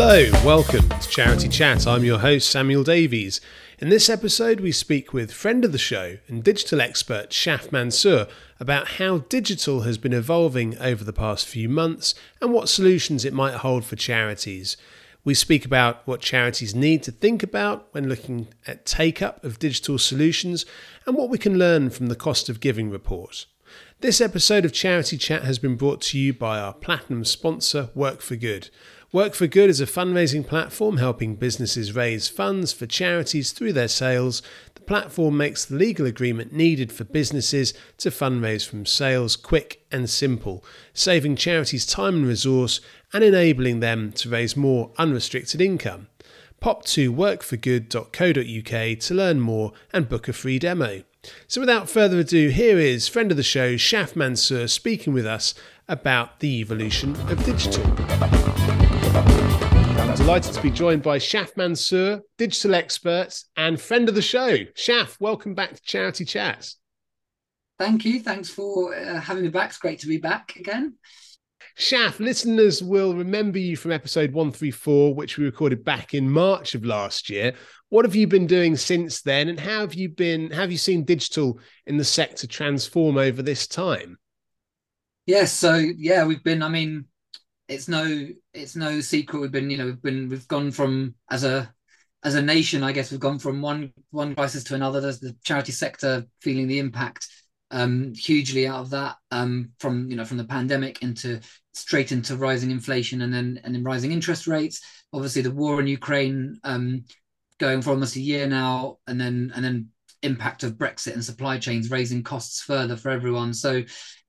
Hello, welcome to Charity Chat. I'm your host, Samuel Davies. In this episode, we speak with friend of the show and digital expert Shaf Mansour about how digital has been evolving over the past few months and what solutions it might hold for charities. We speak about what charities need to think about when looking at take up of digital solutions and what we can learn from the cost of giving report. This episode of Charity Chat has been brought to you by our platinum sponsor, Work for Good. Work for Good is a fundraising platform helping businesses raise funds for charities through their sales. The platform makes the legal agreement needed for businesses to fundraise from sales quick and simple, saving charities time and resource and enabling them to raise more unrestricted income. Pop to workforgood.co.uk to learn more and book a free demo. So, without further ado, here is friend of the show, Shaf Mansour, speaking with us about the evolution of digital. I'm delighted to be joined by Shaf Mansour, digital expert and friend of the show. Shaf, welcome back to Charity Chats. Thank you. Thanks for uh, having me back. It's great to be back again. Shaf, listeners will remember you from episode 134, which we recorded back in March of last year. What have you been doing since then, and how have you been? Have you seen digital in the sector transform over this time? Yes, so yeah, we've been. I mean, it's no, it's no secret. We've been, you know, we've been, we've gone from as a as a nation, I guess we've gone from one one crisis to another. There's the charity sector feeling the impact um, hugely out of that um, from you know from the pandemic into straight into rising inflation and then and then rising interest rates. Obviously, the war in Ukraine um, going for almost a year now, and then and then impact of Brexit and supply chains raising costs further for everyone. So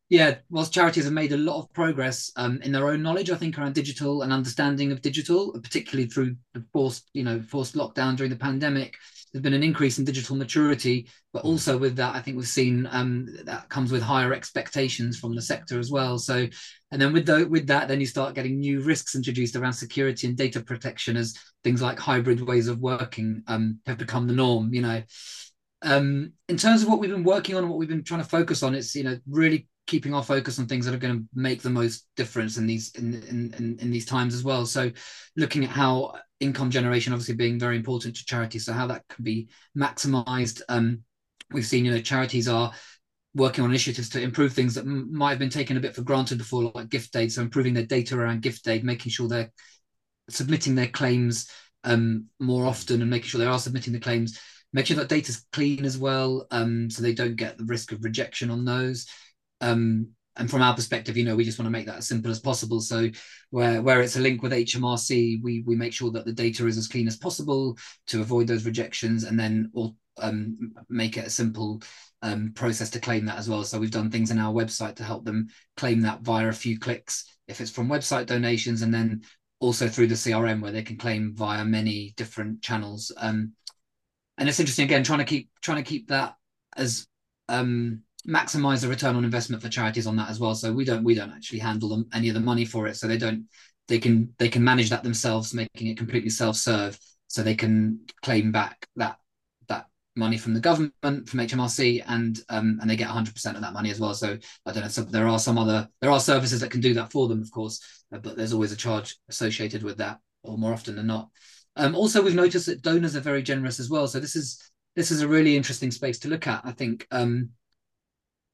yeah, whilst charities have made a lot of progress um, in their own knowledge, I think around digital and understanding of digital, particularly through the forced, you know, forced lockdown during the pandemic, there's been an increase in digital maturity. But also with that, I think we've seen um, that comes with higher expectations from the sector as well. So, and then with the, with that, then you start getting new risks introduced around security and data protection as things like hybrid ways of working um, have become the norm. You know, um, in terms of what we've been working on and what we've been trying to focus on, it's you know really keeping our focus on things that are going to make the most difference in these in, in, in, in these times as well. So looking at how income generation obviously being very important to charities, so how that can be maximized. Um, we've seen you know charities are working on initiatives to improve things that m- might have been taken a bit for granted before, like gift aid. So improving their data around gift aid, making sure they're submitting their claims um, more often and making sure they are submitting the claims. Make sure that data's clean as well, um, so they don't get the risk of rejection on those. Um, and from our perspective, you know, we just want to make that as simple as possible. So where where it's a link with HMRC, we we make sure that the data is as clean as possible to avoid those rejections, and then or um, make it a simple um, process to claim that as well. So we've done things in our website to help them claim that via a few clicks if it's from website donations, and then also through the CRM where they can claim via many different channels. Um, and it's interesting again trying to keep trying to keep that as um, maximize the return on investment for charities on that as well. So we don't we don't actually handle them any of the money for it. So they don't they can they can manage that themselves, making it completely self-serve. So they can claim back that that money from the government from HMRC and um, and they get 100% of that money as well. So I don't know. So there are some other there are services that can do that for them, of course, uh, but there's always a charge associated with that, or more often than not. Um, also, we've noticed that donors are very generous as well. So this is this is a really interesting space to look at. I think um,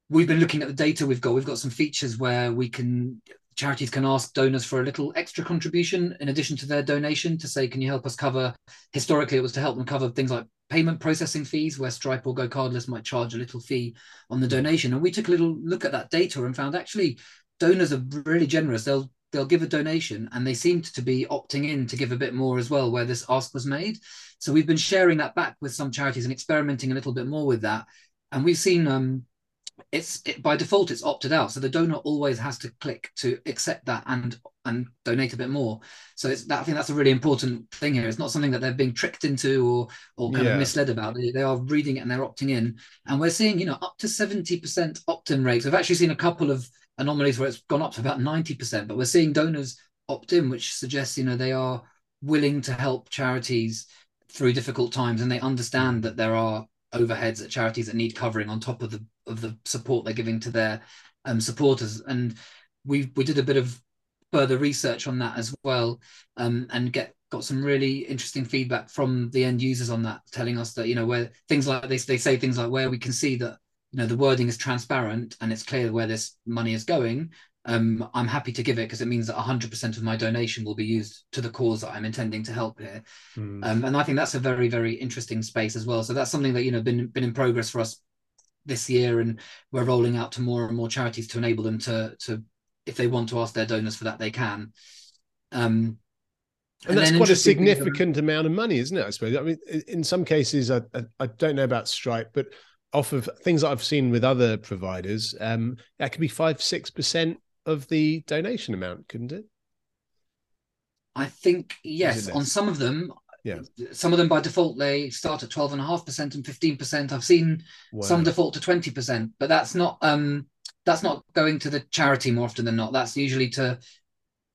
we've been looking at the data we've got. We've got some features where we can charities can ask donors for a little extra contribution in addition to their donation to say, can you help us cover? Historically, it was to help them cover things like payment processing fees, where Stripe or GoCardless might charge a little fee on the donation. And we took a little look at that data and found actually donors are really generous. They'll they'll give a donation and they seemed to be opting in to give a bit more as well where this ask was made. So we've been sharing that back with some charities and experimenting a little bit more with that. And we've seen um, it's it, by default it's opted out. So the donor always has to click to accept that and and donate a bit more. So it's that i think that's a really important thing here. It's not something that they're being tricked into or or kind yeah. of misled about. They, they are reading it and they're opting in. And we're seeing you know up to 70% opt-in rates. We've actually seen a couple of anomalies where it's gone up to about 90% but we're seeing donors opt in which suggests you know they are willing to help charities through difficult times and they understand that there are overheads at charities that need covering on top of the of the support they're giving to their um, supporters. And we we did a bit of further research on that as well, um, and get got some really interesting feedback from the end users on that, telling us that you know where things like this, they say things like where we can see that you know the wording is transparent and it's clear where this money is going. Um, I'm happy to give it because it means that 100% of my donation will be used to the cause that I'm intending to help here. Mm. Um, and I think that's a very, very interesting space as well. So that's something that you know been been in progress for us this year, and we're rolling out to more and more charities to enable them to to if they want to ask their donors for that, they can. Um, and, and that's quite a significant amount of money, isn't it? I suppose. I mean, in some cases, I, I, I don't know about Stripe, but off of things that I've seen with other providers, um, that could be five, six percent of the donation amount, couldn't it? I think yes. On some of them, yeah. Some of them by default they start at twelve and a half percent and fifteen percent. I've seen wow. some default to twenty percent, but that's not um that's not going to the charity more often than not. That's usually to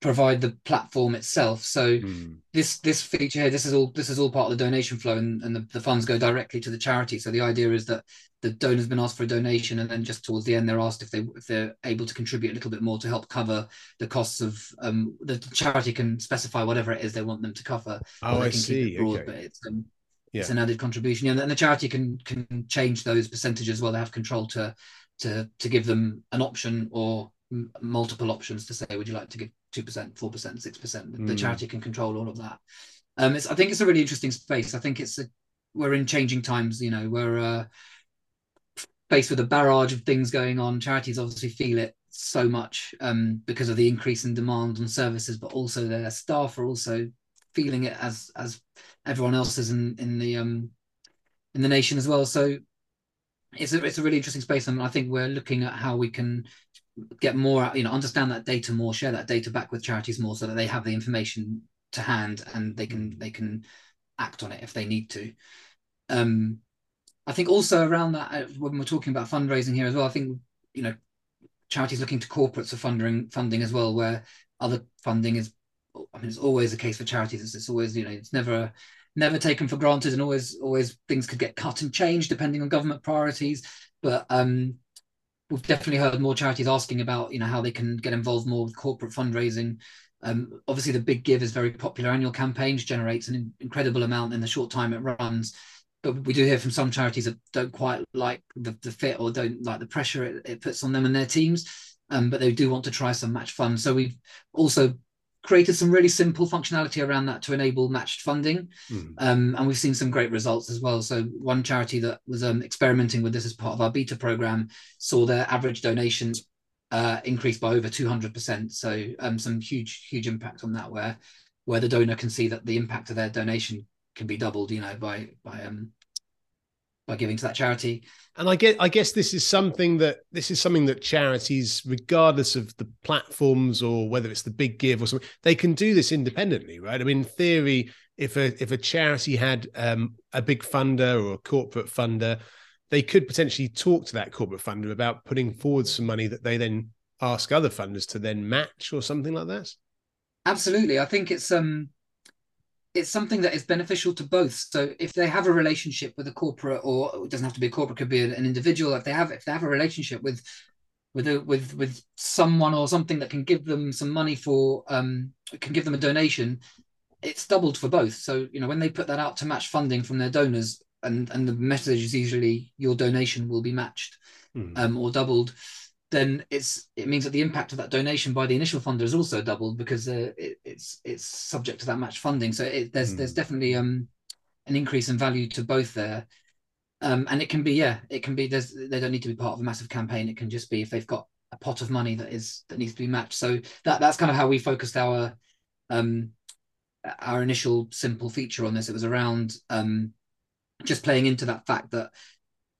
provide the platform itself. So mm. this this feature here, this is all this is all part of the donation flow, and, and the, the funds go directly to the charity. So the idea is that the donor's been asked for a donation, and then just towards the end, they're asked if they if they're able to contribute a little bit more to help cover the costs of um the charity can specify whatever it is they want them to cover. Oh, I see. Broad, okay. But it's um, yeah. it's an added contribution, yeah, and the charity can can change those percentages. Well, they have control to to to give them an option or m- multiple options to say, would you like to give two percent, four percent, six percent? The hmm. charity can control all of that. Um, it's I think it's a really interesting space. I think it's a we're in changing times. You know, we're uh, faced with a barrage of things going on. Charities obviously feel it so much um, because of the increase in demand on services, but also their staff are also feeling it as as everyone else is in in the um in the nation as well. So it's a it's a really interesting space, and I think we're looking at how we can get more, you know, understand that data more, share that data back with charities more, so that they have the information to hand and they can they can act on it if they need to. Um, I think also around that uh, when we're talking about fundraising here as well, I think you know charities looking to corporates for funding funding as well, where other funding is. I mean, it's always the case for charities. It's, it's always you know it's never never taken for granted, and always always things could get cut and changed depending on government priorities. But um, we've definitely heard more charities asking about you know how they can get involved more with corporate fundraising. Um, obviously, the Big Give is very popular annual campaigns, generates an incredible amount in the short time it runs. But we do hear from some charities that don't quite like the, the fit or don't like the pressure it, it puts on them and their teams. Um, but they do want to try some match funds. So we've also created some really simple functionality around that to enable matched funding. Mm. Um, and we've seen some great results as well. So one charity that was um, experimenting with this as part of our beta program saw their average donations uh, increase by over 200%. So um, some huge, huge impact on that where where the donor can see that the impact of their donation can be doubled, you know, by by um by giving to that charity. And I get I guess this is something that this is something that charities, regardless of the platforms or whether it's the big give or something, they can do this independently, right? I mean, in theory, if a if a charity had um, a big funder or a corporate funder, they could potentially talk to that corporate funder about putting forward some money that they then ask other funders to then match or something like that. Absolutely, I think it's um it's something that is beneficial to both. So if they have a relationship with a corporate, or it doesn't have to be a corporate, could be an individual. If they have, if they have a relationship with, with a, with with someone or something that can give them some money for, um, can give them a donation, it's doubled for both. So you know when they put that out to match funding from their donors, and and the message is usually your donation will be matched, mm. um, or doubled then it's it means that the impact of that donation by the initial funder is also doubled because uh, it, it's it's subject to that match funding. So it, there's mm. there's definitely um an increase in value to both there. Um, and it can be yeah it can be there's they don't need to be part of a massive campaign it can just be if they've got a pot of money that is that needs to be matched so that that's kind of how we focused our um our initial simple feature on this it was around um just playing into that fact that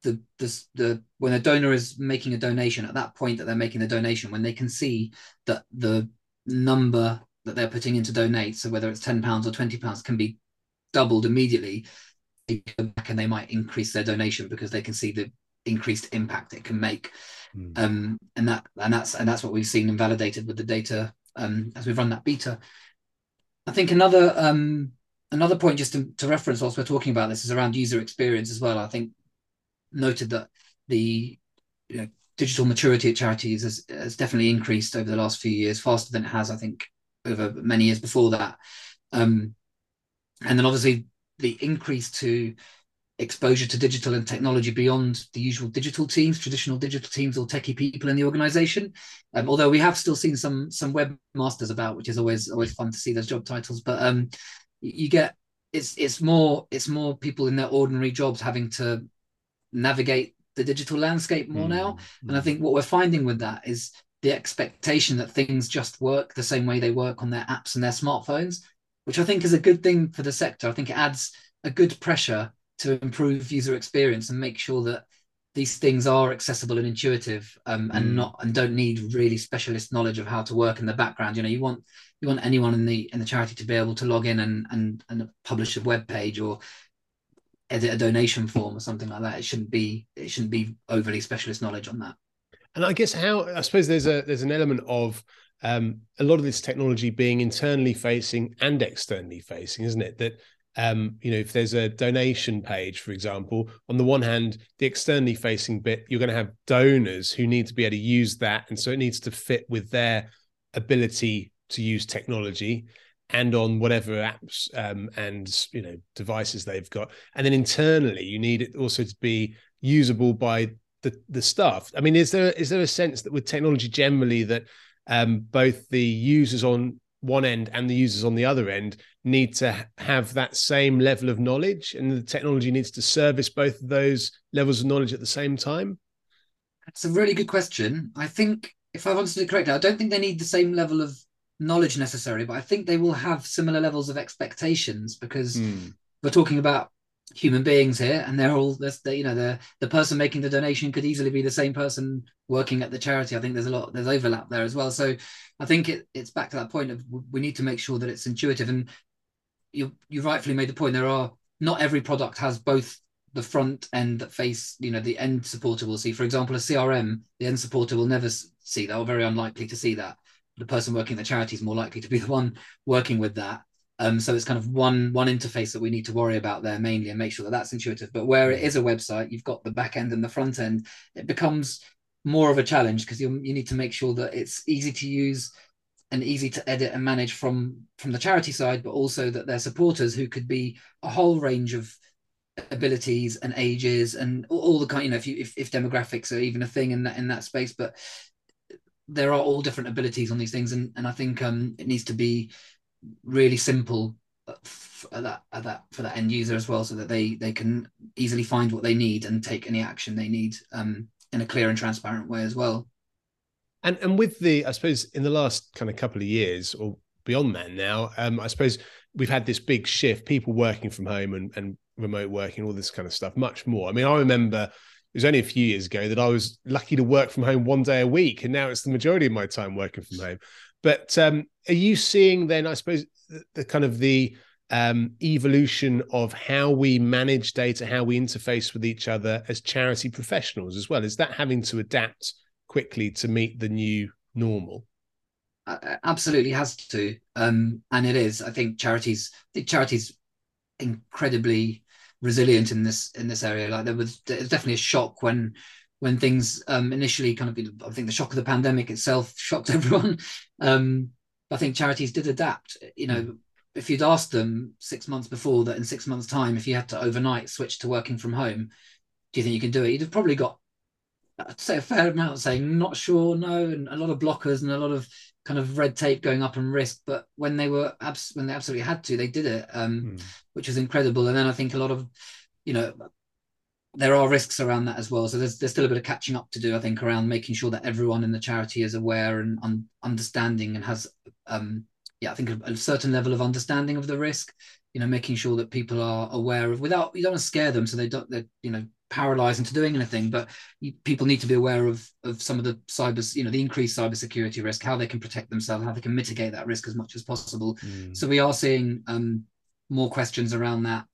the, the the when a donor is making a donation at that point that they're making the donation when they can see that the number that they're putting in to donate so whether it's 10 pounds or 20 pounds can be doubled immediately they go back and they might increase their donation because they can see the increased impact it can make. Mm. um and that and that's and that's what we've seen and validated with the data um as we've run that beta. I think another um another point just to, to reference whilst we're talking about this is around user experience as well. I think noted that the you know, digital maturity at charities has, has definitely increased over the last few years, faster than it has, I think, over many years before that. Um, and then obviously the increase to exposure to digital and technology beyond the usual digital teams, traditional digital teams or techie people in the organization. Um, although we have still seen some some webmasters about, which is always always fun to see those job titles. But um, you get it's it's more it's more people in their ordinary jobs having to navigate the digital landscape more mm now. And I think what we're finding with that is the expectation that things just work the same way they work on their apps and their smartphones, which I think is a good thing for the sector. I think it adds a good pressure to improve user experience and make sure that these things are accessible and intuitive um, and mm. not and don't need really specialist knowledge of how to work in the background you know you want you want anyone in the in the charity to be able to log in and and, and publish a web page or edit a donation form or something like that it shouldn't be it shouldn't be overly specialist knowledge on that and i guess how i suppose there's a there's an element of um, a lot of this technology being internally facing and externally facing isn't it that um, you know, if there's a donation page, for example, on the one hand, the externally facing bit, you're going to have donors who need to be able to use that. And so it needs to fit with their ability to use technology and on whatever apps um, and you know devices they've got. And then internally you need it also to be usable by the the staff. I mean is there is there a sense that with technology generally that um, both the users on one end and the users on the other end need to have that same level of knowledge and the technology needs to service both of those levels of knowledge at the same time? That's a really good question. I think if i've understood it correctly i don't think they need the same level of knowledge necessarily but i think they will have similar levels of expectations because mm. we're talking about human beings here and they're all this you know the the person making the donation could easily be the same person working at the charity. I think there's a lot there's overlap there as well. So i think it, it's back to that point of we need to make sure that it's intuitive and you you rightfully made the point there are not every product has both the front end that face you know the end supporter will see. For example a crm the end supporter will never see that or very unlikely to see that the person working the charity is more likely to be the one working with that um, so it's kind of one one interface that we need to worry about there mainly and make sure that that's intuitive. But where it is a website, you've got the back end and the front end. It becomes more of a challenge because you you need to make sure that it's easy to use and easy to edit and manage from from the charity side, but also that their supporters who could be a whole range of abilities and ages and all, all the kind. You know, if you if, if demographics are even a thing in that in that space, but there are all different abilities on these things, and and I think um it needs to be really simple at that at that for that end user as well, so that they they can easily find what they need and take any action they need um, in a clear and transparent way as well. And and with the, I suppose, in the last kind of couple of years or beyond that now, um, I suppose we've had this big shift, people working from home and, and remote working, all this kind of stuff, much more. I mean, I remember it was only a few years ago that I was lucky to work from home one day a week, and now it's the majority of my time working from home. But um, are you seeing then, I suppose, the, the kind of the um, evolution of how we manage data, how we interface with each other as charity professionals as well? Is that having to adapt quickly to meet the new normal? Uh, absolutely has to, um, and it is. I think charities, I think charities, incredibly resilient in this in this area. Like there was, there was definitely a shock when when things um, initially kind of, I think the shock of the pandemic itself shocked everyone. Um, I think charities did adapt. You know, mm. if you'd asked them six months before that in six months' time, if you had to overnight switch to working from home, do you think you can do it? You'd have probably got, I'd say, a fair amount saying not sure, no, and a lot of blockers and a lot of kind of red tape going up and risk. But when they were abs- when they absolutely had to, they did it, um, mm. which was incredible. And then I think a lot of, you know, there are risks around that as well. So there's there's still a bit of catching up to do, I think, around making sure that everyone in the charity is aware and un- understanding and has, um, yeah, I think a, a, certain level of understanding of the risk. You know, making sure that people are aware of without you don't want to scare them so they don't they're you know paralyzed into doing anything. But you, people need to be aware of of some of the cyber, you know, the increased cybersecurity risk, how they can protect themselves, how they can mitigate that risk as much as possible. Mm. So we are seeing um, more questions around that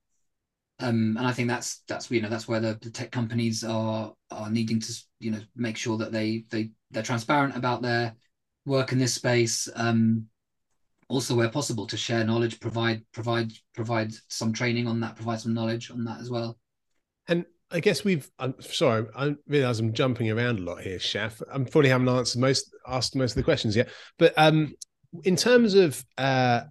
um, and I think that's that's you know that's where the, the, tech companies are are needing to you know make sure that they they they're transparent about their work in this space. Um, also, where possible, to share knowledge, provide provide provide some training on that, provide some knowledge on that as well. And I guess we've. I'm sorry, I realize I'm jumping around a lot here, Shaf. I'm probably haven't answered most asked most of the questions yet. But um, in terms of uh,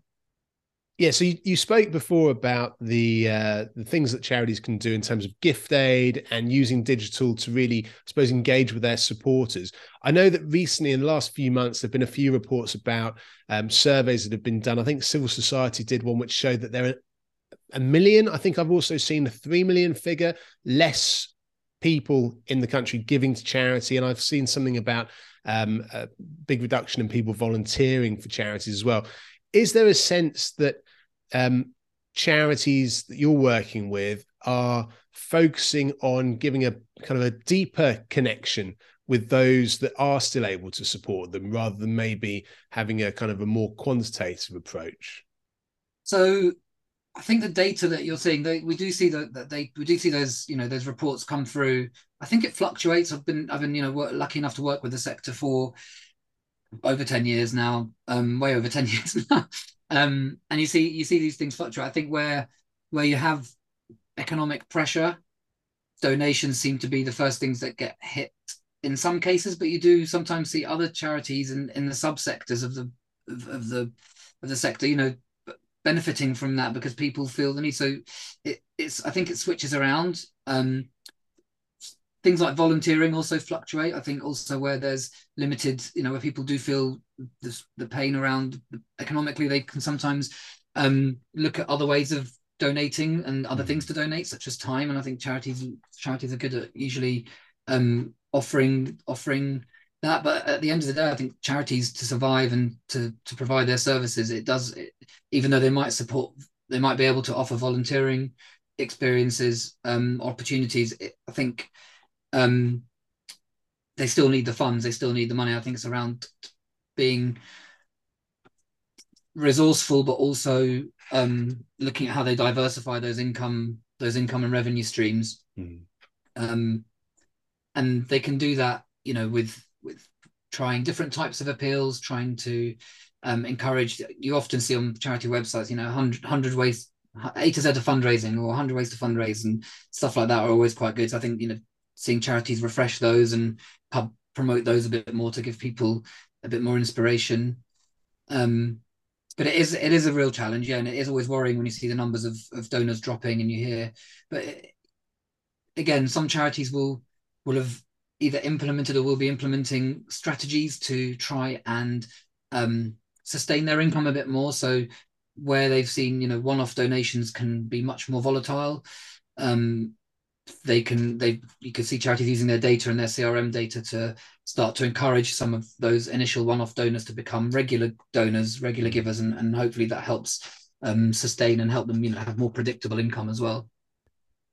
yeah, so you, you spoke before about the uh, the things that charities can do in terms of gift aid and using digital to really, I suppose, engage with their supporters. I know that recently, in the last few months, there've been a few reports about um, surveys that have been done. I think Civil Society did one which showed that there are a million. I think I've also seen a three million figure less people in the country giving to charity, and I've seen something about um, a big reduction in people volunteering for charities as well. Is there a sense that um, charities that you're working with are focusing on giving a kind of a deeper connection with those that are still able to support them rather than maybe having a kind of a more quantitative approach so i think the data that you're seeing they, we do see that, that they we do see those you know those reports come through. I think it fluctuates. I've been i've been you know work, lucky enough to work with the sector for over 10 years now um way over 10 years now. Um, and you see you see these things fluctuate. I think where where you have economic pressure, donations seem to be the first things that get hit in some cases, but you do sometimes see other charities in, in the subsectors of the of, of the of the sector, you know, benefiting from that because people feel the need. So it, it's I think it switches around. Um, things like volunteering also fluctuate. I think also where there's limited, you know, where people do feel the, the pain around economically, they can sometimes um, look at other ways of donating and other mm. things to donate, such as time. And I think charities charities are good at usually um, offering offering that. But at the end of the day, I think charities to survive and to to provide their services, it does. It, even though they might support, they might be able to offer volunteering experiences, um, opportunities. It, I think um, they still need the funds. They still need the money. I think it's around being resourceful, but also um, looking at how they diversify those income, those income and revenue streams. Mm. Um, and they can do that, you know, with with trying different types of appeals, trying to um, encourage. You often see on charity websites, you know, 100, 100 ways, A to Z of fundraising or 100 ways to fundraise and stuff like that are always quite good. So I think, you know, seeing charities refresh those and pub promote those a bit more to give people a bit more inspiration. Um, but it is it is a real challenge, yeah, and it is always worrying when you see the numbers of, of donors dropping and you hear. But it, again, some charities will will have either implemented or will be implementing strategies to try and um, sustain their income a bit more. So where they've seen, you know, one-off donations can be much more volatile. Um, they can they you can see charities using their data and their crm data to start to encourage some of those initial one-off donors to become regular donors regular givers and, and hopefully that helps um, sustain and help them you know have more predictable income as well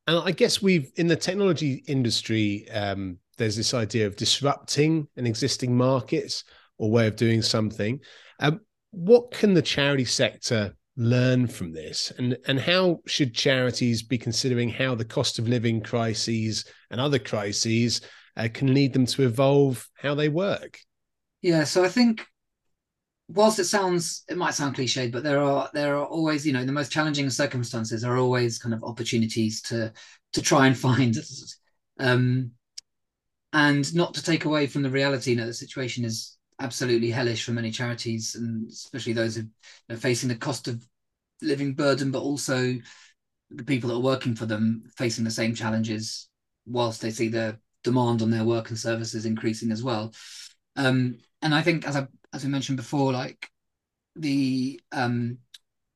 and i guess we've in the technology industry um, there's this idea of disrupting an existing market or way of doing something. Um, what can the charity sector learn from this? And and how should charities be considering how the cost of living crises and other crises uh, can lead them to evolve how they work? Yeah so i think whilst it sounds it might sound cliched but there are there are always you know the most challenging circumstances are always kind of opportunities to to try and find um and not to take away from the reality you know the situation is absolutely hellish for many charities and especially those who are facing the cost of living burden, but also the people that are working for them facing the same challenges whilst they see the demand on their work and services increasing as well. Um, and I think, as I as we mentioned before, like the um,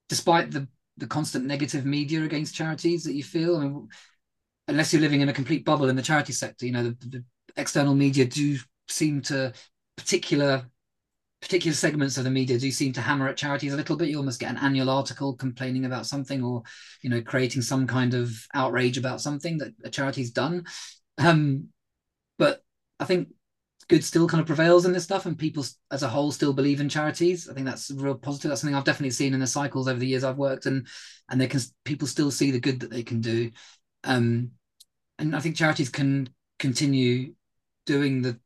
despite the the constant negative media against charities that you feel, I mean, unless you're living in a complete bubble in the charity sector, you know the, the external media do seem to particular particular segments of the media do seem to hammer at charities a little bit. You almost get an annual article complaining about something, or you know, creating some kind of outrage about something that a charity's done. Um, but I think good still kind of prevails in this stuff, and people as a whole still believe in charities. I think that's real positive. That's something I've definitely seen in the cycles over the years I've worked, and and they can people still see the good that they can do. Um, and I think charities can continue doing the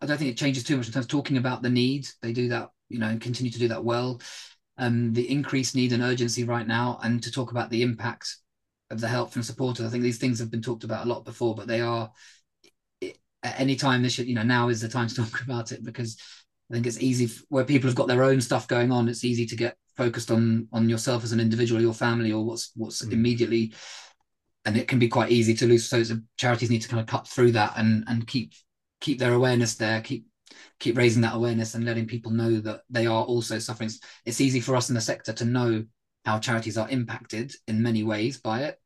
I don't think it changes too much in terms of talking about the need. They do that, you know, and continue to do that well. Um, the increased need and urgency right now, and to talk about the impact of the help from supporters. I think these things have been talked about a lot before, but they are at any time this should, you know, now is the time to talk about it because I think it's easy where people have got their own stuff going on. It's easy to get focused on on yourself as an individual, your family, or what's what's mm. immediately, and it can be quite easy to lose. So charities need to kind of cut through that and and keep keep their awareness there, keep keep raising that awareness and letting people know that they are also suffering. It's easy for us in the sector to know how charities are impacted in many ways by it.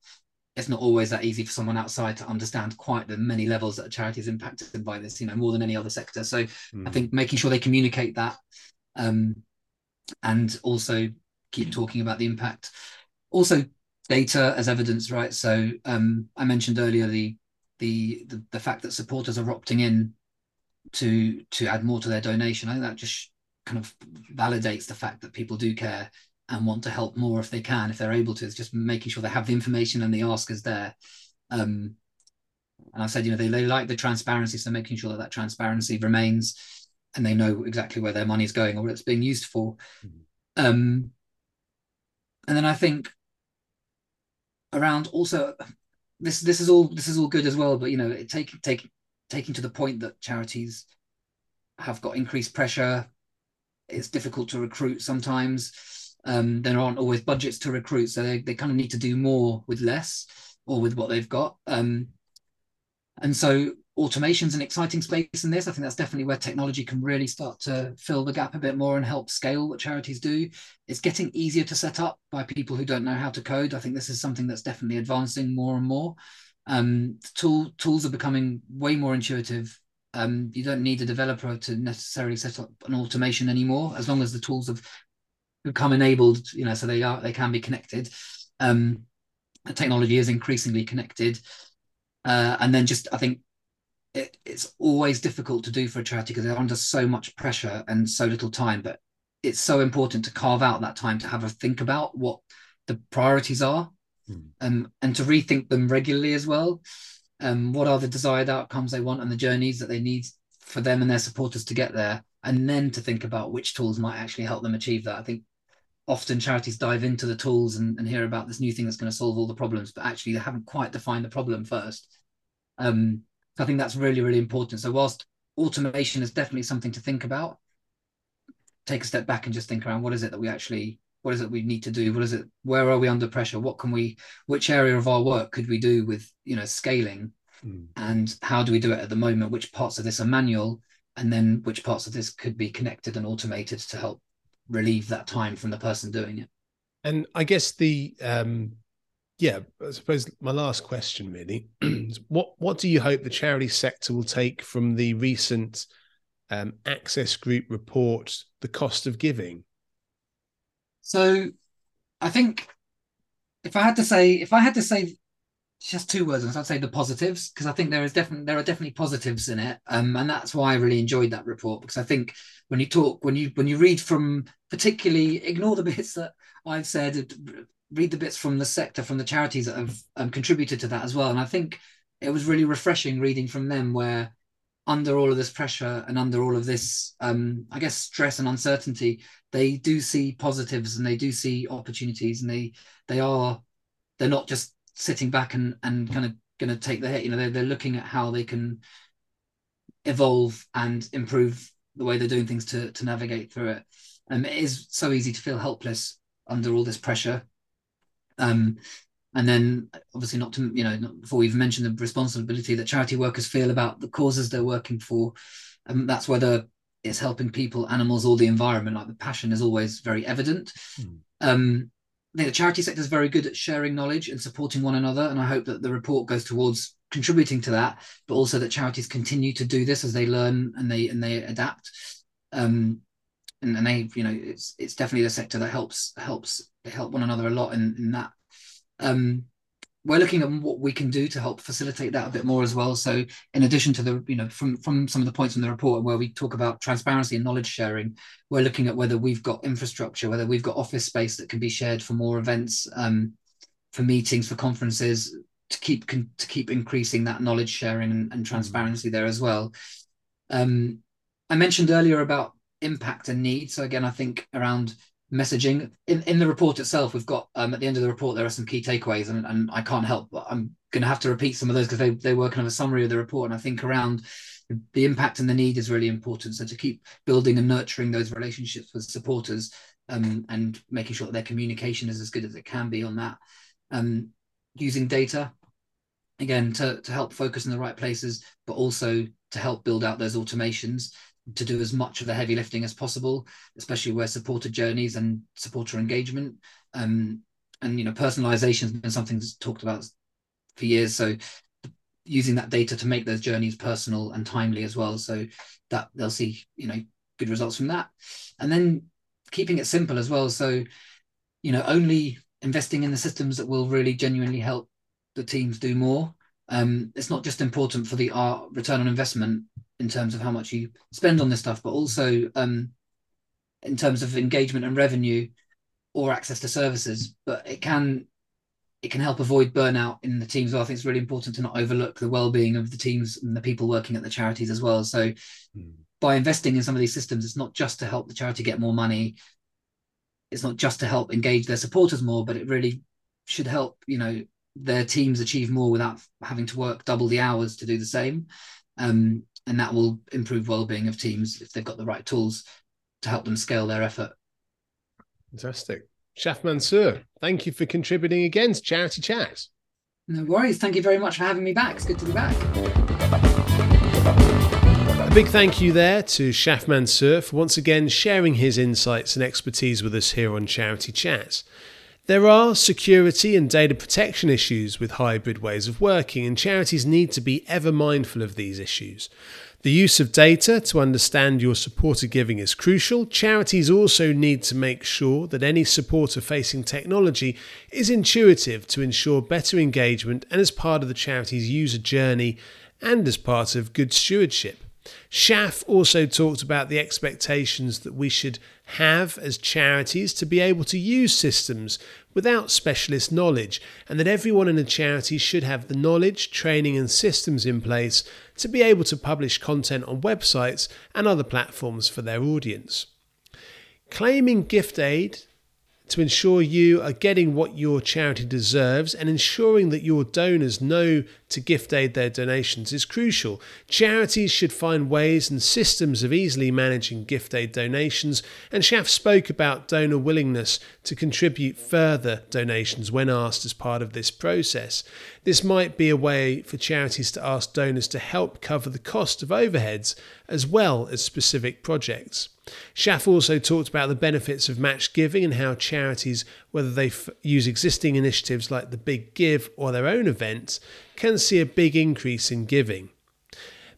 It's not always that easy for someone outside to understand quite the many levels that a charity is impacted by this, you know, more than any other sector. So mm. I think making sure they communicate that um, and also keep talking about the impact. Also, data as evidence, right? So um, I mentioned earlier the, the the the fact that supporters are opting in to to add more to their donation. I think that just kind of validates the fact that people do care and want to help more if they can, if they're able to. It's just making sure they have the information and the ask is there. Um, and I said, you know, they, they like the transparency, so making sure that that transparency remains and they know exactly where their money is going or what it's being used for. Mm-hmm. Um, and then I think around also this this is all this is all good as well, but you know, it take take taking to the point that charities have got increased pressure. It's difficult to recruit sometimes. Um, there aren't always budgets to recruit, so they, they kind of need to do more with less or with what they've got. Um, and so automation's an exciting space in this. I think that's definitely where technology can really start to fill the gap a bit more and help scale what charities do. It's getting easier to set up by people who don't know how to code. I think this is something that's definitely advancing more and more. Um, tool, tools are becoming way more intuitive. Um, you don't need a developer to necessarily set up an automation anymore, as long as the tools have become enabled. You know, so they are they can be connected. Um, the technology is increasingly connected, uh, and then just I think it, it's always difficult to do for a charity because they're under so much pressure and so little time. But it's so important to carve out that time to have a think about what the priorities are mm. um, and to rethink them regularly as well. Um, what are the desired outcomes they want and the journeys that they need for them and their supporters to get there, and then to think about which tools might actually help them achieve that. I think often charities dive into the tools and, and hear about this new thing that's going to solve all the problems, but actually they haven't quite defined the problem first. Um, I think that's really, really important. So whilst automation is definitely something to think about, take a step back and just think around what is it that we actually what is it we need to do? What is it where are we under pressure? What can we which area of our work could we do with you know scaling? Mm. and how do we do it at the moment? Which parts of this are manual? And then which parts of this could be connected and automated to help relieve that time from the person doing it? And i guess the um yeah i suppose my last question really what what do you hope the charity sector will take from the recent um, access group report the cost of giving? So I think if I had to say, if I had to say just two words, I'd say the positives because I think there is definitely there are definitely positives in it, um, and that's why I really enjoyed that report because I think when you talk, when you when you read from particularly ignore the bits that I've said, read the bits from the sector, from the charities that have um, contributed to that as well, and I think it was really refreshing reading from them where under all of this pressure and under all of this, um, I guess, stress and uncertainty, they do see positives and they do see opportunities, and they they are they're not just sitting back and and kind of going to take the hit. You know, they're they're looking at how they can evolve and improve the way they're doing things to to navigate through it. Um, it is so easy to feel helpless under all this pressure. Um, and then obviously not to you know not before we've mentioned the responsibility that charity workers feel about the causes they're working for and that's whether it's helping people animals or the environment. Like the passion is always very evident. Mm. um I think the charity sector is very good at sharing knowledge and supporting one another and i hope that the report goes towards contributing to that but also that charities continue to do this as they learn and they and they adapt. Um and, and they you know it's it's definitely the sector that helps helps help one another a lot in, in that um, we're looking at what we can do to help facilitate that a bit more as well. So, in addition to the, you know, from from some of the points in the report where we talk about transparency and knowledge sharing, we're looking at whether we've got infrastructure, whether we've got office space that can be shared for more events, um, for meetings, for conferences, to keep to keep increasing that knowledge sharing and, and transparency mm-hmm. there as well. Um, I mentioned earlier about impact and need. So again, I think around messaging in, in the report itself we've got um, at the end of the report there are some key takeaways and, and i can't help but i'm going to have to repeat some of those because they, they were kind of a summary of the report. And i think around the impact and the need is really important. So to keep building and nurturing those relationships with supporters um, and making sure that their communication is as good as it can be on that um, using data again to, to help focus in the right places but also to help build out those automations to do as much of the heavy lifting as possible, especially where supporter journeys and supporter engagement. Um, and you know, personalization has been something that's talked about for years. So using that data to make those journeys personal and timely as well. So that they'll see, you know, good results from that. And then keeping it simple as well. So, you know, only investing in the systems that will really genuinely help the teams do more. Um, it's not just important for the uh, return on investment in terms of how much you spend on this stuff, but also um, in terms of engagement and revenue or access to services. But it can it can help avoid burnout in the teams. Well, I think it's really important to not overlook the well-being of the teams and the people working at the charities as well. So mm. by investing in some of these systems, it's not just to help the charity get more money. It's not just to help engage their supporters more, but it really should help, you know, their teams achieve more without having to work double the hours to do the same. Um, and that will improve well-being of teams if they've got the right tools to help them scale their effort. Fantastic. Shaf Mansour, thank you for contributing again to Charity Chat. No worries. Thank you very much for having me back. It's good to be back. A big thank you there to Shaf Mansour for once again sharing his insights and expertise with us here on Charity Chat. There are security and data protection issues with hybrid ways of working, and charities need to be ever mindful of these issues. The use of data to understand your supporter giving is crucial. Charities also need to make sure that any supporter facing technology is intuitive to ensure better engagement and as part of the charity's user journey and as part of good stewardship. Shaf also talked about the expectations that we should have as charities to be able to use systems without specialist knowledge, and that everyone in a charity should have the knowledge, training, and systems in place to be able to publish content on websites and other platforms for their audience. Claiming gift aid to ensure you are getting what your charity deserves and ensuring that your donors know to gift aid their donations is crucial. Charities should find ways and systems of easily managing gift aid donations, and Shaf spoke about donor willingness to contribute further donations when asked as part of this process. This might be a way for charities to ask donors to help cover the cost of overheads as well as specific projects. Shaf also talked about the benefits of match giving and how charities, whether they f- use existing initiatives like the Big Give or their own events, can see a big increase in giving.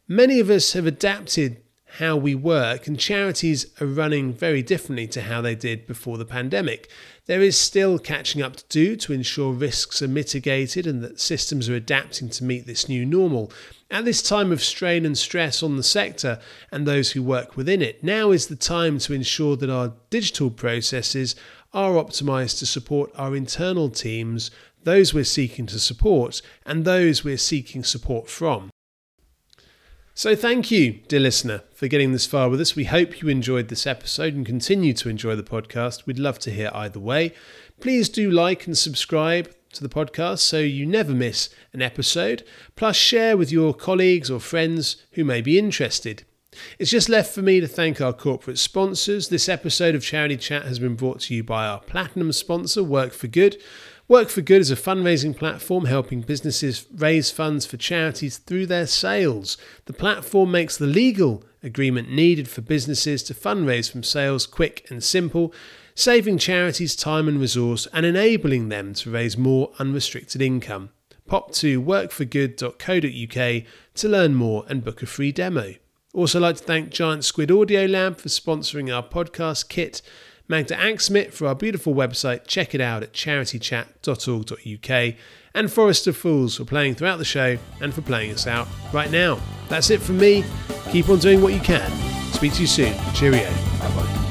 Many of us have adapted how we work, and charities are running very differently to how they did before the pandemic. There is still catching up to do to ensure risks are mitigated and that systems are adapting to meet this new normal. At this time of strain and stress on the sector and those who work within it, now is the time to ensure that our digital processes are optimized to support our internal teams, those we're seeking to support, and those we're seeking support from. So, thank you, dear listener, for getting this far with us. We hope you enjoyed this episode and continue to enjoy the podcast. We'd love to hear either way. Please do like and subscribe to the podcast so you never miss an episode, plus share with your colleagues or friends who may be interested. It's just left for me to thank our corporate sponsors. This episode of Charity Chat has been brought to you by our platinum sponsor, Work for Good. Work for Good is a fundraising platform helping businesses raise funds for charities through their sales. The platform makes the legal agreement needed for businesses to fundraise from sales quick and simple saving charities time and resource and enabling them to raise more unrestricted income. Pop to workforgood.co.uk to learn more and book a free demo. Also, like to thank Giant Squid Audio Lab for sponsoring our podcast kit, Magda Axmit for our beautiful website. Check it out at charitychat.org.uk, and Forest of Fools for playing throughout the show and for playing us out right now. That's it from me. Keep on doing what you can. Speak to you soon. Cheerio. Bye bye.